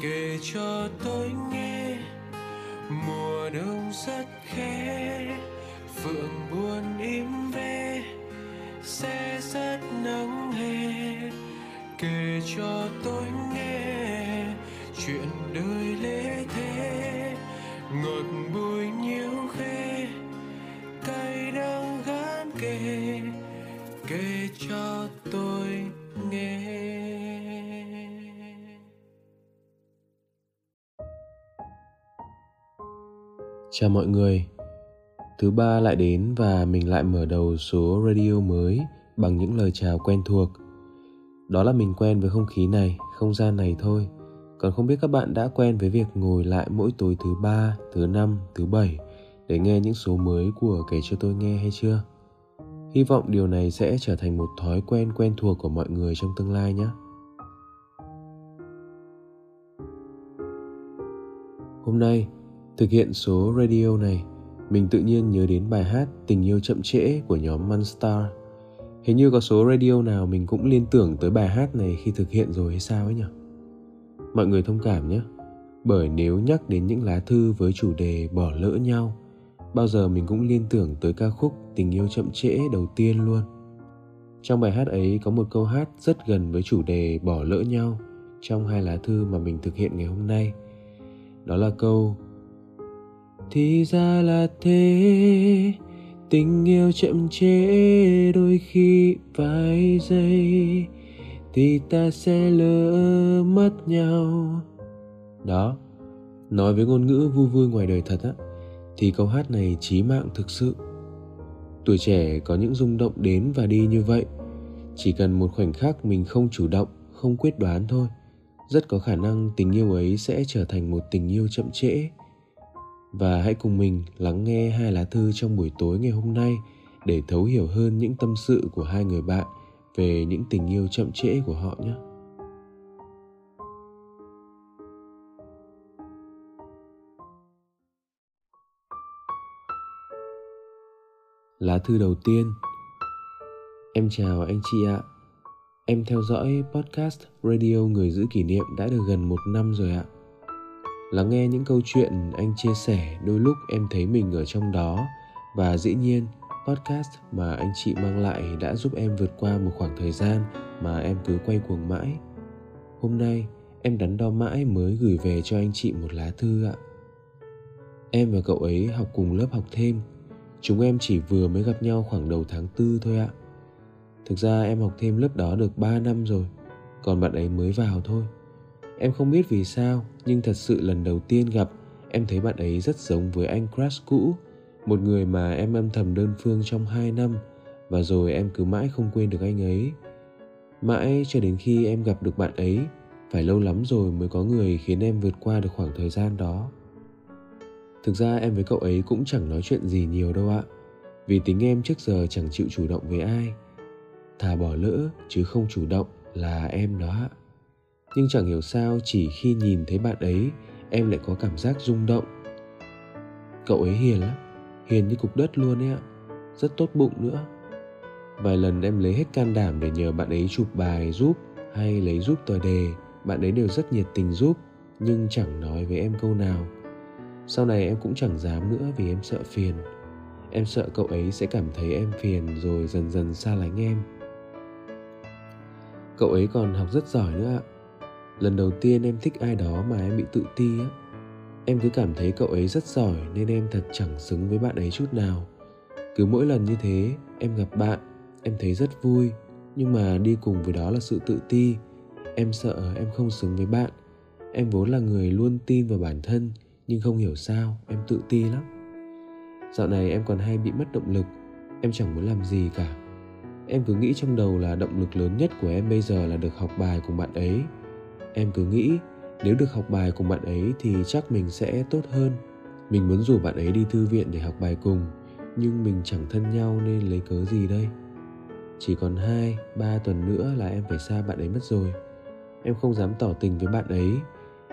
kể cho tôi nghe. Mùa đông rất khẽ, phượng buồn im về sẽ rất nắng hè. Kể cho tôi nghe chuyện đời lễ thế ngọt bùi nhiêu khê cay đắng gán kề, kể cho tôi Chào mọi người. Thứ ba lại đến và mình lại mở đầu số radio mới bằng những lời chào quen thuộc. Đó là mình quen với không khí này, không gian này thôi. Còn không biết các bạn đã quen với việc ngồi lại mỗi tối thứ ba, thứ năm, thứ bảy để nghe những số mới của kể cho tôi nghe hay chưa? Hy vọng điều này sẽ trở thành một thói quen quen thuộc của mọi người trong tương lai nhé. Hôm nay Thực hiện số radio này, mình tự nhiên nhớ đến bài hát Tình yêu chậm trễ của nhóm Monster. Hình như có số radio nào mình cũng liên tưởng tới bài hát này khi thực hiện rồi hay sao ấy nhỉ? Mọi người thông cảm nhé, bởi nếu nhắc đến những lá thư với chủ đề bỏ lỡ nhau, bao giờ mình cũng liên tưởng tới ca khúc Tình yêu chậm trễ đầu tiên luôn. Trong bài hát ấy có một câu hát rất gần với chủ đề bỏ lỡ nhau trong hai lá thư mà mình thực hiện ngày hôm nay. Đó là câu thì ra là thế. Tình yêu chậm trễ, đôi khi vài giây. Thì ta sẽ lỡ mất nhau. Đó, nói với ngôn ngữ vui vui ngoài đời thật á, thì câu hát này chí mạng thực sự. Tuổi trẻ có những rung động đến và đi như vậy. Chỉ cần một khoảnh khắc mình không chủ động, không quyết đoán thôi, rất có khả năng tình yêu ấy sẽ trở thành một tình yêu chậm trễ và hãy cùng mình lắng nghe hai lá thư trong buổi tối ngày hôm nay để thấu hiểu hơn những tâm sự của hai người bạn về những tình yêu chậm trễ của họ nhé. Lá thư đầu tiên Em chào anh chị ạ. Em theo dõi podcast Radio Người giữ kỷ niệm đã được gần một năm rồi ạ lắng nghe những câu chuyện anh chia sẻ đôi lúc em thấy mình ở trong đó. Và dĩ nhiên podcast mà anh chị mang lại đã giúp em vượt qua một khoảng thời gian mà em cứ quay cuồng mãi. Hôm nay em đắn đo mãi mới gửi về cho anh chị một lá thư ạ. Em và cậu ấy học cùng lớp học thêm. Chúng em chỉ vừa mới gặp nhau khoảng đầu tháng tư thôi ạ. Thực ra em học thêm lớp đó được 3 năm rồi. Còn bạn ấy mới vào thôi. Em không biết vì sao, nhưng thật sự lần đầu tiên gặp, em thấy bạn ấy rất giống với anh crush cũ, một người mà em âm thầm đơn phương trong 2 năm, và rồi em cứ mãi không quên được anh ấy. Mãi cho đến khi em gặp được bạn ấy, phải lâu lắm rồi mới có người khiến em vượt qua được khoảng thời gian đó. Thực ra em với cậu ấy cũng chẳng nói chuyện gì nhiều đâu ạ, vì tính em trước giờ chẳng chịu chủ động với ai. Thà bỏ lỡ chứ không chủ động là em đó ạ nhưng chẳng hiểu sao chỉ khi nhìn thấy bạn ấy, em lại có cảm giác rung động. Cậu ấy hiền lắm, hiền như cục đất luôn ấy ạ. Rất tốt bụng nữa. Vài lần em lấy hết can đảm để nhờ bạn ấy chụp bài giúp hay lấy giúp tờ đề, bạn ấy đều rất nhiệt tình giúp, nhưng chẳng nói với em câu nào. Sau này em cũng chẳng dám nữa vì em sợ phiền. Em sợ cậu ấy sẽ cảm thấy em phiền rồi dần dần xa lánh em. Cậu ấy còn học rất giỏi nữa ạ lần đầu tiên em thích ai đó mà em bị tự ti á. Em cứ cảm thấy cậu ấy rất giỏi nên em thật chẳng xứng với bạn ấy chút nào. Cứ mỗi lần như thế, em gặp bạn, em thấy rất vui. Nhưng mà đi cùng với đó là sự tự ti. Em sợ em không xứng với bạn. Em vốn là người luôn tin vào bản thân, nhưng không hiểu sao em tự ti lắm. Dạo này em còn hay bị mất động lực. Em chẳng muốn làm gì cả. Em cứ nghĩ trong đầu là động lực lớn nhất của em bây giờ là được học bài cùng bạn ấy em cứ nghĩ, nếu được học bài cùng bạn ấy thì chắc mình sẽ tốt hơn. Mình muốn rủ bạn ấy đi thư viện để học bài cùng, nhưng mình chẳng thân nhau nên lấy cớ gì đây? Chỉ còn hai, ba tuần nữa là em phải xa bạn ấy mất rồi. Em không dám tỏ tình với bạn ấy.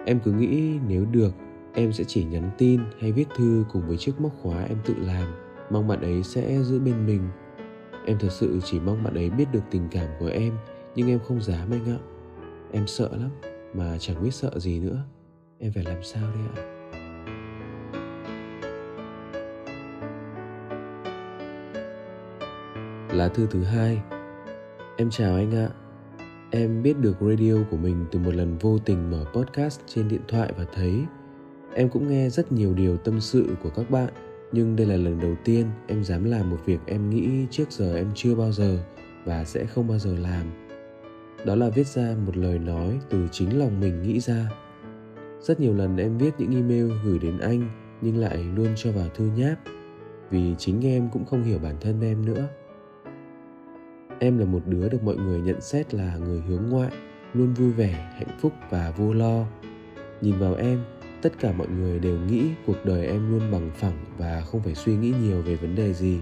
Em cứ nghĩ nếu được, em sẽ chỉ nhắn tin hay viết thư cùng với chiếc móc khóa em tự làm. Mong bạn ấy sẽ giữ bên mình. Em thật sự chỉ mong bạn ấy biết được tình cảm của em, nhưng em không dám anh ạ. Em sợ lắm mà chẳng biết sợ gì nữa. Em phải làm sao đây ạ? Lá thư thứ hai. Em chào anh ạ. Em biết được radio của mình từ một lần vô tình mở podcast trên điện thoại và thấy. Em cũng nghe rất nhiều điều tâm sự của các bạn, nhưng đây là lần đầu tiên em dám làm một việc em nghĩ trước giờ em chưa bao giờ và sẽ không bao giờ làm đó là viết ra một lời nói từ chính lòng mình nghĩ ra. Rất nhiều lần em viết những email gửi đến anh, nhưng lại luôn cho vào thư nháp, vì chính em cũng không hiểu bản thân em nữa. Em là một đứa được mọi người nhận xét là người hướng ngoại, luôn vui vẻ, hạnh phúc và vô lo. Nhìn vào em, tất cả mọi người đều nghĩ cuộc đời em luôn bằng phẳng và không phải suy nghĩ nhiều về vấn đề gì.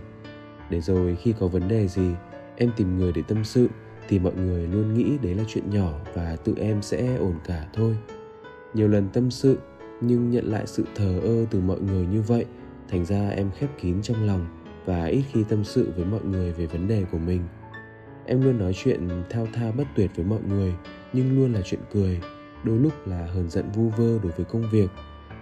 Để rồi khi có vấn đề gì, em tìm người để tâm sự thì mọi người luôn nghĩ đấy là chuyện nhỏ và tự em sẽ ổn cả thôi. Nhiều lần tâm sự, nhưng nhận lại sự thờ ơ từ mọi người như vậy, thành ra em khép kín trong lòng và ít khi tâm sự với mọi người về vấn đề của mình. Em luôn nói chuyện thao thao bất tuyệt với mọi người, nhưng luôn là chuyện cười, đôi lúc là hờn giận vu vơ đối với công việc.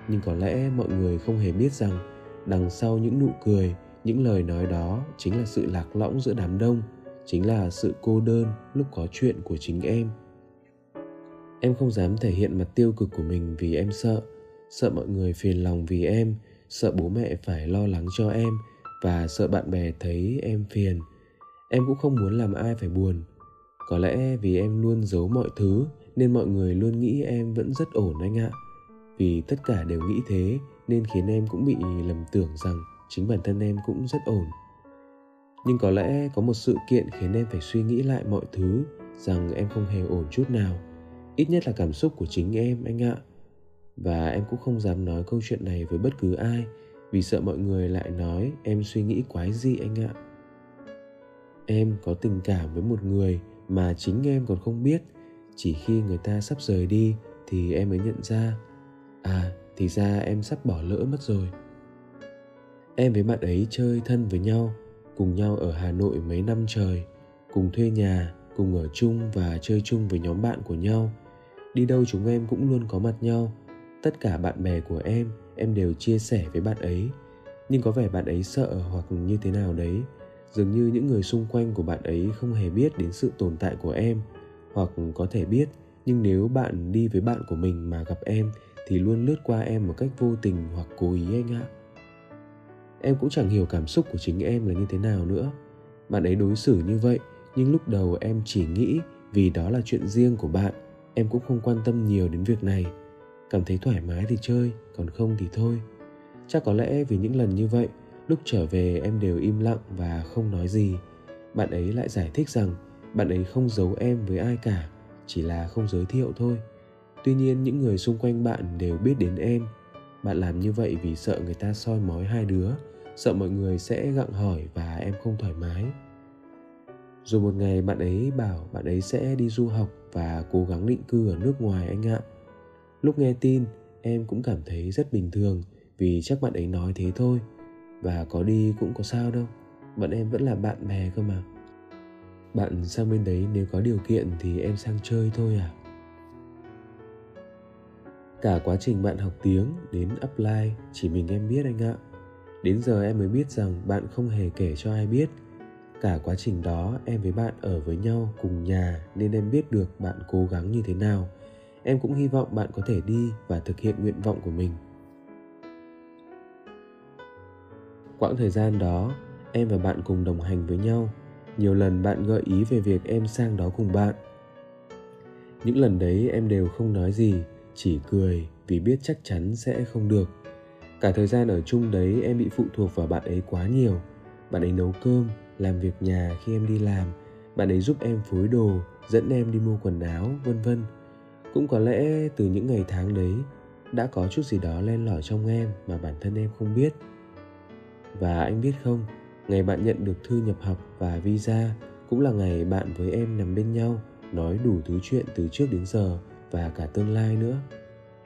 Nhưng có lẽ mọi người không hề biết rằng, đằng sau những nụ cười, những lời nói đó chính là sự lạc lõng giữa đám đông chính là sự cô đơn lúc có chuyện của chính em. Em không dám thể hiện mặt tiêu cực của mình vì em sợ. Sợ mọi người phiền lòng vì em, sợ bố mẹ phải lo lắng cho em và sợ bạn bè thấy em phiền. Em cũng không muốn làm ai phải buồn. Có lẽ vì em luôn giấu mọi thứ nên mọi người luôn nghĩ em vẫn rất ổn anh ạ. Vì tất cả đều nghĩ thế nên khiến em cũng bị lầm tưởng rằng chính bản thân em cũng rất ổn nhưng có lẽ có một sự kiện khiến em phải suy nghĩ lại mọi thứ rằng em không hề ổn chút nào. Ít nhất là cảm xúc của chính em, anh ạ. Và em cũng không dám nói câu chuyện này với bất cứ ai, vì sợ mọi người lại nói em suy nghĩ quái gì anh ạ. Em có tình cảm với một người mà chính em còn không biết. Chỉ khi người ta sắp rời đi thì em mới nhận ra. À thì ra em sắp bỏ lỡ mất rồi. Em với bạn ấy chơi thân với nhau cùng nhau ở hà nội mấy năm trời, cùng thuê nhà, cùng ở chung và chơi chung với nhóm bạn của nhau. Đi đâu chúng em cũng luôn có mặt nhau. Tất cả bạn bè của em em đều chia sẻ với bạn ấy. Nhưng có vẻ bạn ấy sợ hoặc như thế nào đấy. Dường như những người xung quanh của bạn ấy không hề biết đến sự tồn tại của em. Hoặc có thể biết, nhưng nếu bạn đi với bạn của mình mà gặp em, thì luôn lướt qua em một cách vô tình hoặc cố ý anh ạ em cũng chẳng hiểu cảm xúc của chính em là như thế nào nữa. Bạn ấy đối xử như vậy, nhưng lúc đầu em chỉ nghĩ vì đó là chuyện riêng của bạn, em cũng không quan tâm nhiều đến việc này. Cảm thấy thoải mái thì chơi, còn không thì thôi. Chắc có lẽ vì những lần như vậy, lúc trở về em đều im lặng và không nói gì. Bạn ấy lại giải thích rằng bạn ấy không giấu em với ai cả, chỉ là không giới thiệu thôi. Tuy nhiên những người xung quanh bạn đều biết đến em bạn làm như vậy vì sợ người ta soi mói hai đứa, sợ mọi người sẽ gặng hỏi và em không thoải mái. Rồi một ngày bạn ấy bảo bạn ấy sẽ đi du học và cố gắng định cư ở nước ngoài anh ạ. Lúc nghe tin, em cũng cảm thấy rất bình thường vì chắc bạn ấy nói thế thôi. Và có đi cũng có sao đâu, bọn em vẫn là bạn bè cơ mà. Bạn sang bên đấy nếu có điều kiện thì em sang chơi thôi à? Cả quá trình bạn học tiếng đến apply, chỉ mình em biết anh ạ. Đến giờ em mới biết rằng bạn không hề kể cho ai biết. Cả quá trình đó, em với bạn ở với nhau cùng nhà nên em biết được bạn cố gắng như thế nào. Em cũng hy vọng bạn có thể đi và thực hiện nguyện vọng của mình. Quãng thời gian đó, em và bạn cùng đồng hành với nhau. Nhiều lần bạn gợi ý về việc em sang đó cùng bạn. Những lần đấy em đều không nói gì chỉ cười vì biết chắc chắn sẽ không được. Cả thời gian ở chung đấy, em bị phụ thuộc vào bạn ấy quá nhiều. Bạn ấy nấu cơm, làm việc nhà khi em đi làm. Bạn ấy giúp em phối đồ, dẫn em đi mua quần áo, vân vân. Cũng có lẽ từ những ngày tháng đấy, đã có chút gì đó len lỏi trong em mà bản thân em không biết. Và anh biết không, ngày bạn nhận được thư nhập học và visa cũng là ngày bạn với em nằm bên nhau, nói đủ thứ chuyện từ trước đến giờ và cả tương lai nữa.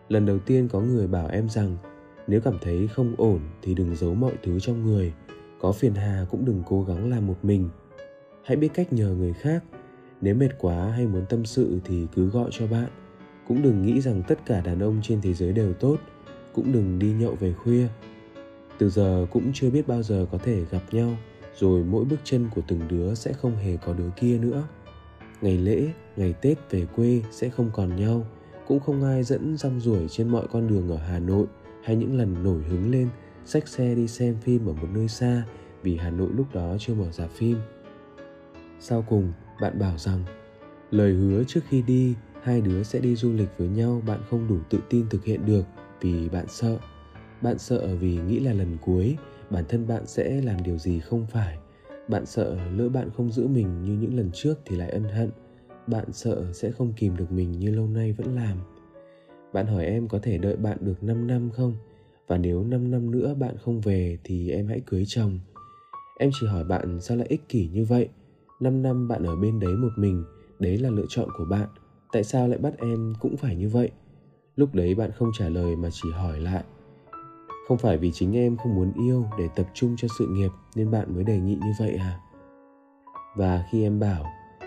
Lần đầu tiên có người bảo em rằng, nếu cảm thấy không ổn thì đừng giấu mọi thứ trong người, có phiền hà cũng đừng cố gắng làm một mình. Hãy biết cách nhờ người khác, nếu mệt quá hay muốn tâm sự thì cứ gọi cho bạn. Cũng đừng nghĩ rằng tất cả đàn ông trên thế giới đều tốt, cũng đừng đi nhậu về khuya. Từ giờ cũng chưa biết bao giờ có thể gặp nhau, rồi mỗi bước chân của từng đứa sẽ không hề có đứa kia nữa ngày lễ, ngày tết về quê sẽ không còn nhau. Cũng không ai dẫn rong ruổi trên mọi con đường ở hà nội hay những lần nổi hứng lên xách xe đi xem phim ở một nơi xa vì hà nội lúc đó chưa mở rạp phim. Sau cùng, bạn bảo rằng, lời hứa trước khi đi, hai đứa sẽ đi du lịch với nhau, bạn không đủ tự tin thực hiện được vì bạn sợ. Bạn sợ vì nghĩ là lần cuối, bản thân bạn sẽ làm điều gì không phải bạn sợ lỡ bạn không giữ mình như những lần trước thì lại ân hận. Bạn sợ sẽ không kìm được mình như lâu nay vẫn làm. Bạn hỏi em có thể đợi bạn được 5 năm không? Và nếu 5 năm nữa bạn không về thì em hãy cưới chồng. Em chỉ hỏi bạn sao lại ích kỷ như vậy? 5 năm bạn ở bên đấy một mình, đấy là lựa chọn của bạn. Tại sao lại bắt em cũng phải như vậy? Lúc đấy bạn không trả lời mà chỉ hỏi lại không phải vì chính em không muốn yêu để tập trung cho sự nghiệp nên bạn mới đề nghị như vậy à? Và khi em bảo,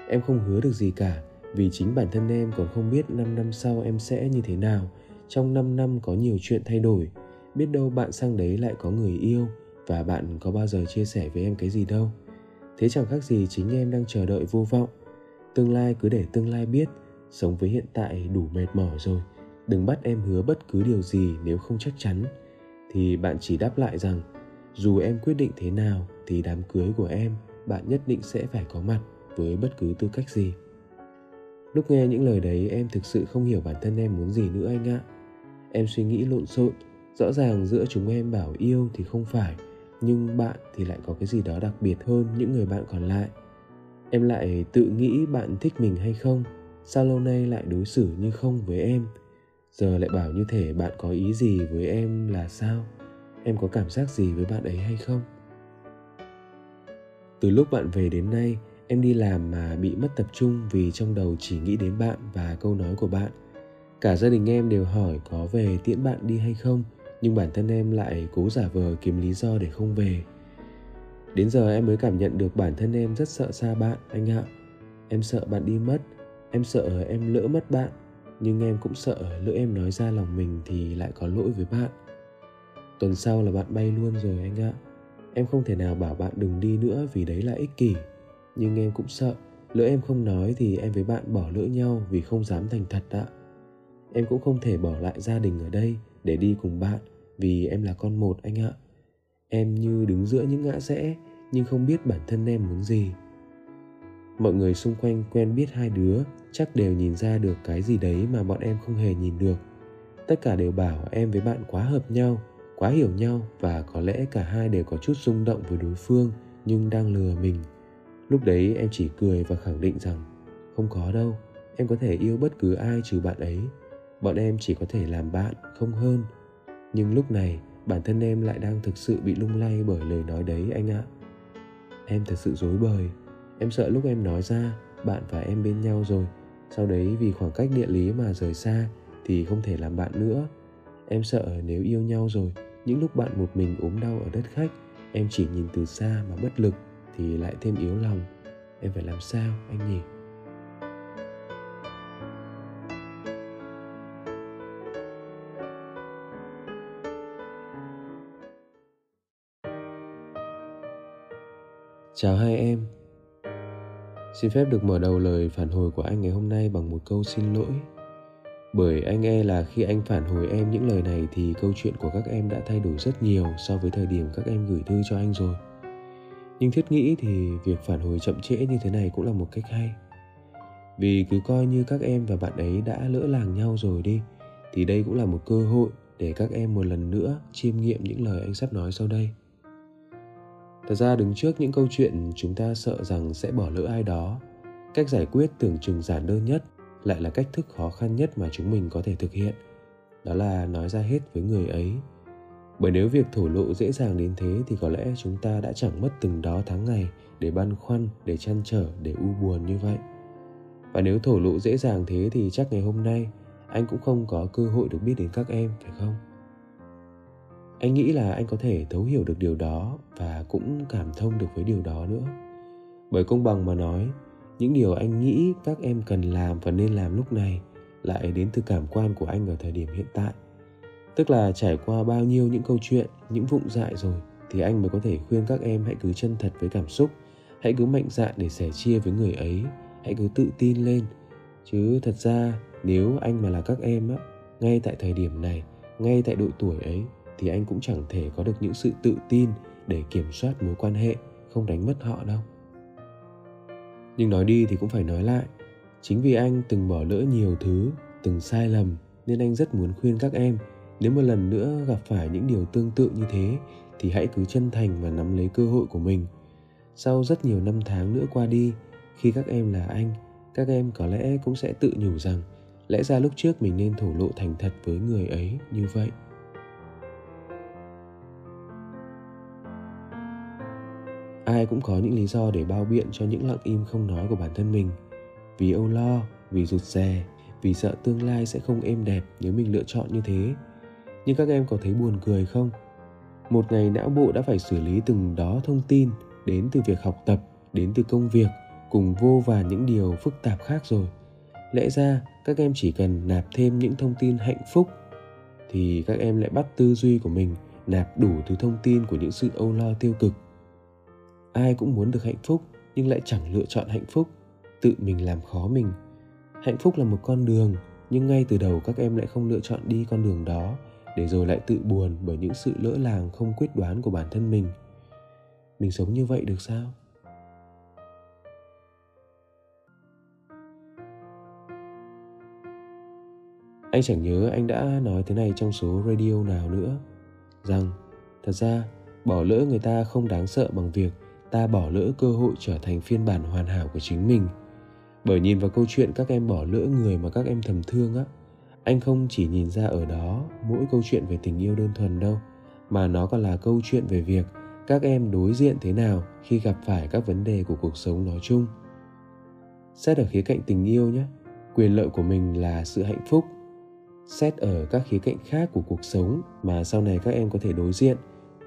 em không hứa được gì cả, vì chính bản thân em còn không biết 5 năm sau em sẽ như thế nào, trong 5 năm có nhiều chuyện thay đổi, biết đâu bạn sang đấy lại có người yêu và bạn có bao giờ chia sẻ với em cái gì đâu. Thế chẳng khác gì chính em đang chờ đợi vô vọng. Tương lai cứ để tương lai biết, sống với hiện tại đủ mệt mỏi rồi, đừng bắt em hứa bất cứ điều gì nếu không chắc chắn thì bạn chỉ đáp lại rằng, dù em quyết định thế nào thì đám cưới của em, bạn nhất định sẽ phải có mặt với bất cứ tư cách gì. Lúc nghe những lời đấy, em thực sự không hiểu bản thân em muốn gì nữa anh ạ. Em suy nghĩ lộn xộn, rõ ràng giữa chúng em bảo yêu thì không phải, nhưng bạn thì lại có cái gì đó đặc biệt hơn những người bạn còn lại. Em lại tự nghĩ bạn thích mình hay không, sao lâu nay lại đối xử như không với em? Giờ lại bảo như thể bạn có ý gì với em là sao? Em có cảm giác gì với bạn ấy hay không? Từ lúc bạn về đến nay, em đi làm mà bị mất tập trung vì trong đầu chỉ nghĩ đến bạn và câu nói của bạn. Cả gia đình em đều hỏi có về tiễn bạn đi hay không, nhưng bản thân em lại cố giả vờ kiếm lý do để không về. Đến giờ em mới cảm nhận được bản thân em rất sợ xa bạn, anh ạ. Em sợ bạn đi mất, em sợ em lỡ mất bạn nhưng em cũng sợ lỡ em nói ra lòng mình thì lại có lỗi với bạn. Tuần sau là bạn bay luôn rồi anh ạ. Em không thể nào bảo bạn đừng đi nữa vì đấy là ích kỷ. Nhưng em cũng sợ lỡ em không nói thì em với bạn bỏ lỡ nhau vì không dám thành thật ạ. Em cũng không thể bỏ lại gia đình ở đây để đi cùng bạn vì em là con một anh ạ. Em như đứng giữa những ngã rẽ nhưng không biết bản thân em muốn gì mọi người xung quanh quen biết hai đứa, chắc đều nhìn ra được cái gì đấy mà bọn em không hề nhìn được. Tất cả đều bảo em với bạn quá hợp nhau, quá hiểu nhau và có lẽ cả hai đều có chút rung động với đối phương, nhưng đang lừa mình. Lúc đấy em chỉ cười và khẳng định rằng, không có đâu, em có thể yêu bất cứ ai trừ bạn ấy. Bọn em chỉ có thể làm bạn, không hơn. Nhưng lúc này, bản thân em lại đang thực sự bị lung lay bởi lời nói đấy anh ạ. Em thật sự dối bời em sợ lúc em nói ra, bạn và em bên nhau rồi. Sau đấy vì khoảng cách địa lý mà rời xa thì không thể làm bạn nữa. Em sợ nếu yêu nhau rồi, những lúc bạn một mình ốm đau ở đất khách, em chỉ nhìn từ xa mà bất lực thì lại thêm yếu lòng. Em phải làm sao, anh nhỉ? Chào hai em. Xin phép được mở đầu lời phản hồi của anh ngày hôm nay bằng một câu xin lỗi. Bởi anh e là khi anh phản hồi em những lời này thì câu chuyện của các em đã thay đổi rất nhiều so với thời điểm các em gửi thư cho anh rồi. Nhưng thiết nghĩ thì việc phản hồi chậm trễ như thế này cũng là một cách hay. Vì cứ coi như các em và bạn ấy đã lỡ làng nhau rồi đi, thì đây cũng là một cơ hội để các em một lần nữa chiêm nghiệm những lời anh sắp nói sau đây thật ra đứng trước những câu chuyện chúng ta sợ rằng sẽ bỏ lỡ ai đó, cách giải quyết tưởng chừng giản đơn nhất lại là cách thức khó khăn nhất mà chúng mình có thể thực hiện. Đó là nói ra hết với người ấy. Bởi nếu việc thổ lộ dễ dàng đến thế thì có lẽ chúng ta đã chẳng mất từng đó tháng ngày để băn khoăn, để chăn trở, để u buồn như vậy. Và nếu thổ lộ dễ dàng thế thì chắc ngày hôm nay anh cũng không có cơ hội được biết đến các em, phải không? Anh nghĩ là anh có thể thấu hiểu được điều đó và cũng cảm thông được với điều đó nữa. Bởi công bằng mà nói, những điều anh nghĩ các em cần làm và nên làm lúc này lại đến từ cảm quan của anh ở thời điểm hiện tại. Tức là trải qua bao nhiêu những câu chuyện, những vụng dại rồi, thì anh mới có thể khuyên các em hãy cứ chân thật với cảm xúc, hãy cứ mạnh dạn để sẻ chia với người ấy, hãy cứ tự tin lên. Chứ thật ra, nếu anh mà là các em á, ngay tại thời điểm này, ngay tại độ tuổi ấy thì anh cũng chẳng thể có được những sự tự tin để kiểm soát mối quan hệ, không đánh mất họ đâu. Nhưng nói đi thì cũng phải nói lại, chính vì anh từng bỏ lỡ nhiều thứ, từng sai lầm, nên anh rất muốn khuyên các em, nếu một lần nữa gặp phải những điều tương tự như thế, thì hãy cứ chân thành và nắm lấy cơ hội của mình. Sau rất nhiều năm tháng nữa qua đi, khi các em là anh, các em có lẽ cũng sẽ tự nhủ rằng, lẽ ra lúc trước mình nên thổ lộ thành thật với người ấy như vậy. Ai cũng có những lý do để bao biện cho những lặng im không nói của bản thân mình. Vì âu lo, vì rụt rè, vì sợ tương lai sẽ không êm đẹp nếu mình lựa chọn như thế. Nhưng các em có thấy buồn cười không? Một ngày não bộ đã phải xử lý từng đó thông tin đến từ việc học tập, đến từ công việc cùng vô vàn những điều phức tạp khác rồi. Lẽ ra các em chỉ cần nạp thêm những thông tin hạnh phúc thì các em lại bắt tư duy của mình nạp đủ thứ thông tin của những sự âu lo tiêu cực ai cũng muốn được hạnh phúc, nhưng lại chẳng lựa chọn hạnh phúc, tự mình làm khó mình. Hạnh phúc là một con đường, nhưng ngay từ đầu các em lại không lựa chọn đi con đường đó, để rồi lại tự buồn bởi những sự lỡ làng không quyết đoán của bản thân mình. Mình sống như vậy được sao? Anh chẳng nhớ anh đã nói thế này trong số radio nào nữa. Rằng, thật ra, bỏ lỡ người ta không đáng sợ bằng việc ta bỏ lỡ cơ hội trở thành phiên bản hoàn hảo của chính mình. Bởi nhìn vào câu chuyện các em bỏ lỡ người mà các em thầm thương á, anh không chỉ nhìn ra ở đó mỗi câu chuyện về tình yêu đơn thuần đâu, mà nó còn là câu chuyện về việc các em đối diện thế nào khi gặp phải các vấn đề của cuộc sống nói chung. Xét ở khía cạnh tình yêu nhé, quyền lợi của mình là sự hạnh phúc. Xét ở các khía cạnh khác của cuộc sống mà sau này các em có thể đối diện,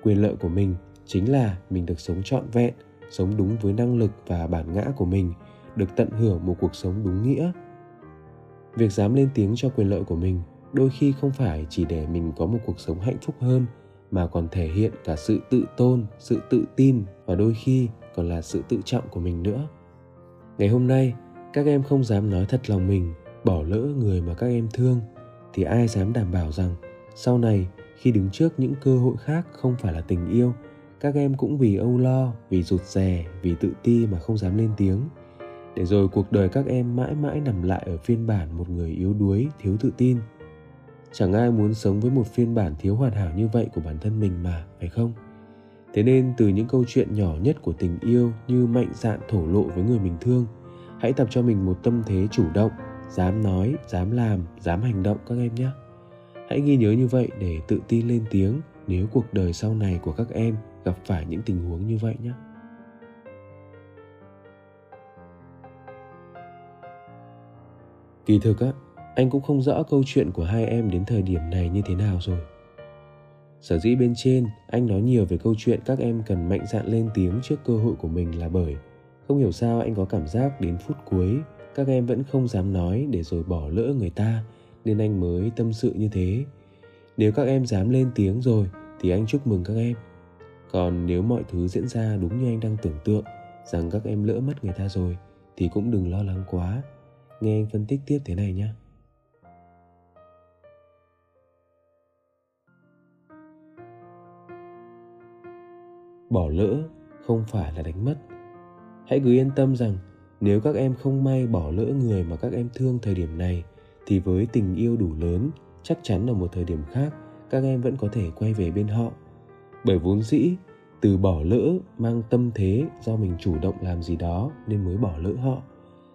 quyền lợi của mình chính là mình được sống trọn vẹn, sống đúng với năng lực và bản ngã của mình, được tận hưởng một cuộc sống đúng nghĩa. Việc dám lên tiếng cho quyền lợi của mình đôi khi không phải chỉ để mình có một cuộc sống hạnh phúc hơn, mà còn thể hiện cả sự tự tôn, sự tự tin và đôi khi còn là sự tự trọng của mình nữa. Ngày hôm nay, các em không dám nói thật lòng mình, bỏ lỡ người mà các em thương, thì ai dám đảm bảo rằng sau này khi đứng trước những cơ hội khác không phải là tình yêu các em cũng vì âu lo, vì rụt rè, vì tự ti mà không dám lên tiếng. Để rồi cuộc đời các em mãi mãi nằm lại ở phiên bản một người yếu đuối, thiếu tự tin. Chẳng ai muốn sống với một phiên bản thiếu hoàn hảo như vậy của bản thân mình mà, phải không? Thế nên từ những câu chuyện nhỏ nhất của tình yêu như mạnh dạn thổ lộ với người mình thương, hãy tập cho mình một tâm thế chủ động, dám nói, dám làm, dám hành động các em nhé. Hãy ghi nhớ như vậy để tự tin lên tiếng. Nếu cuộc đời sau này của các em gặp phải những tình huống như vậy nhé. Kỳ thực á, anh cũng không rõ câu chuyện của hai em đến thời điểm này như thế nào rồi. Sở dĩ bên trên, anh nói nhiều về câu chuyện các em cần mạnh dạn lên tiếng trước cơ hội của mình là bởi không hiểu sao anh có cảm giác đến phút cuối, các em vẫn không dám nói để rồi bỏ lỡ người ta, nên anh mới tâm sự như thế. Nếu các em dám lên tiếng rồi, thì anh chúc mừng các em còn nếu mọi thứ diễn ra đúng như anh đang tưởng tượng, rằng các em lỡ mất người ta rồi, thì cũng đừng lo lắng quá. Nghe anh phân tích tiếp thế này nhé bỏ lỡ không phải là đánh mất. Hãy cứ yên tâm rằng, nếu các em không may bỏ lỡ người mà các em thương thời điểm này, thì với tình yêu đủ lớn, chắc chắn ở một thời điểm khác, các em vẫn có thể quay về bên họ bởi vốn dĩ, từ bỏ lỡ mang tâm thế do mình chủ động làm gì đó nên mới bỏ lỡ họ.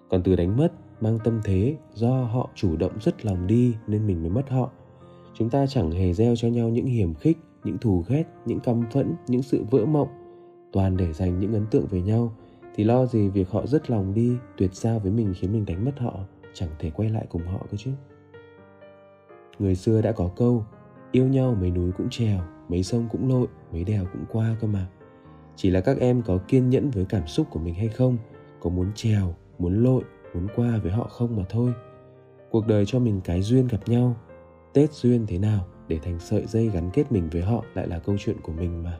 Còn từ đánh mất mang tâm thế do họ chủ động rất lòng đi nên mình mới mất họ. Chúng ta chẳng hề gieo cho nhau những hiểm khích, những thù ghét, những căm phẫn, những sự vỡ mộng. Toàn để dành những ấn tượng về nhau, thì lo gì việc họ rất lòng đi, tuyệt sao với mình khiến mình đánh mất họ, chẳng thể quay lại cùng họ cơ chứ. Người xưa đã có câu, yêu nhau mấy núi cũng trèo mấy sông cũng lội, mấy đèo cũng qua cơ mà. Chỉ là các em có kiên nhẫn với cảm xúc của mình hay không, có muốn trèo, muốn lội, muốn qua với họ không mà thôi. Cuộc đời cho mình cái duyên gặp nhau, tết duyên thế nào để thành sợi dây gắn kết mình với họ lại là câu chuyện của mình mà.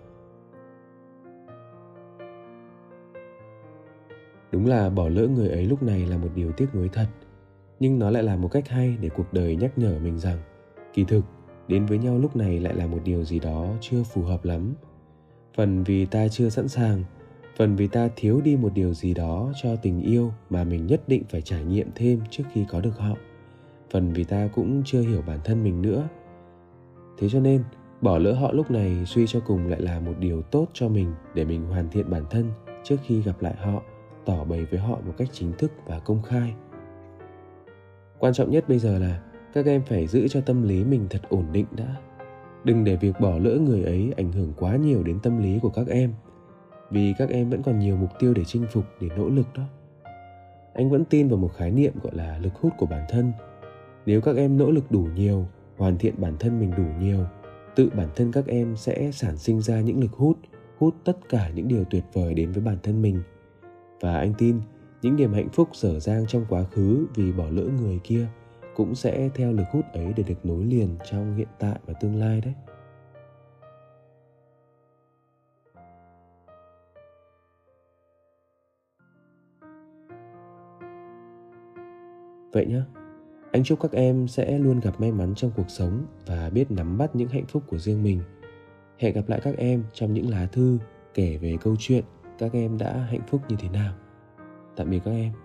Đúng là bỏ lỡ người ấy lúc này là một điều tiếc nuối thật, nhưng nó lại là một cách hay để cuộc đời nhắc nhở mình rằng kỳ thực đến với nhau lúc này lại là một điều gì đó chưa phù hợp lắm. Phần vì ta chưa sẵn sàng, phần vì ta thiếu đi một điều gì đó cho tình yêu mà mình nhất định phải trải nghiệm thêm trước khi có được họ. Phần vì ta cũng chưa hiểu bản thân mình nữa. Thế cho nên, bỏ lỡ họ lúc này suy cho cùng lại là một điều tốt cho mình để mình hoàn thiện bản thân trước khi gặp lại họ, tỏ bày với họ một cách chính thức và công khai. Quan trọng nhất bây giờ là các em phải giữ cho tâm lý mình thật ổn định đã. Đừng để việc bỏ lỡ người ấy ảnh hưởng quá nhiều đến tâm lý của các em, vì các em vẫn còn nhiều mục tiêu để chinh phục, để nỗ lực đó. Anh vẫn tin vào một khái niệm gọi là lực hút của bản thân. Nếu các em nỗ lực đủ nhiều, hoàn thiện bản thân mình đủ nhiều, tự bản thân các em sẽ sản sinh ra những lực hút hút tất cả những điều tuyệt vời đến với bản thân mình. Và anh tin những niềm hạnh phúc dở dang trong quá khứ vì bỏ lỡ người kia cũng sẽ theo lực hút ấy để được nối liền trong hiện tại và tương lai đấy. Vậy nhé anh chúc các em sẽ luôn gặp may mắn trong cuộc sống và biết nắm bắt những hạnh phúc của riêng mình. Hẹn gặp lại các em trong những lá thư kể về câu chuyện các em đã hạnh phúc như thế nào. Tạm biệt các em.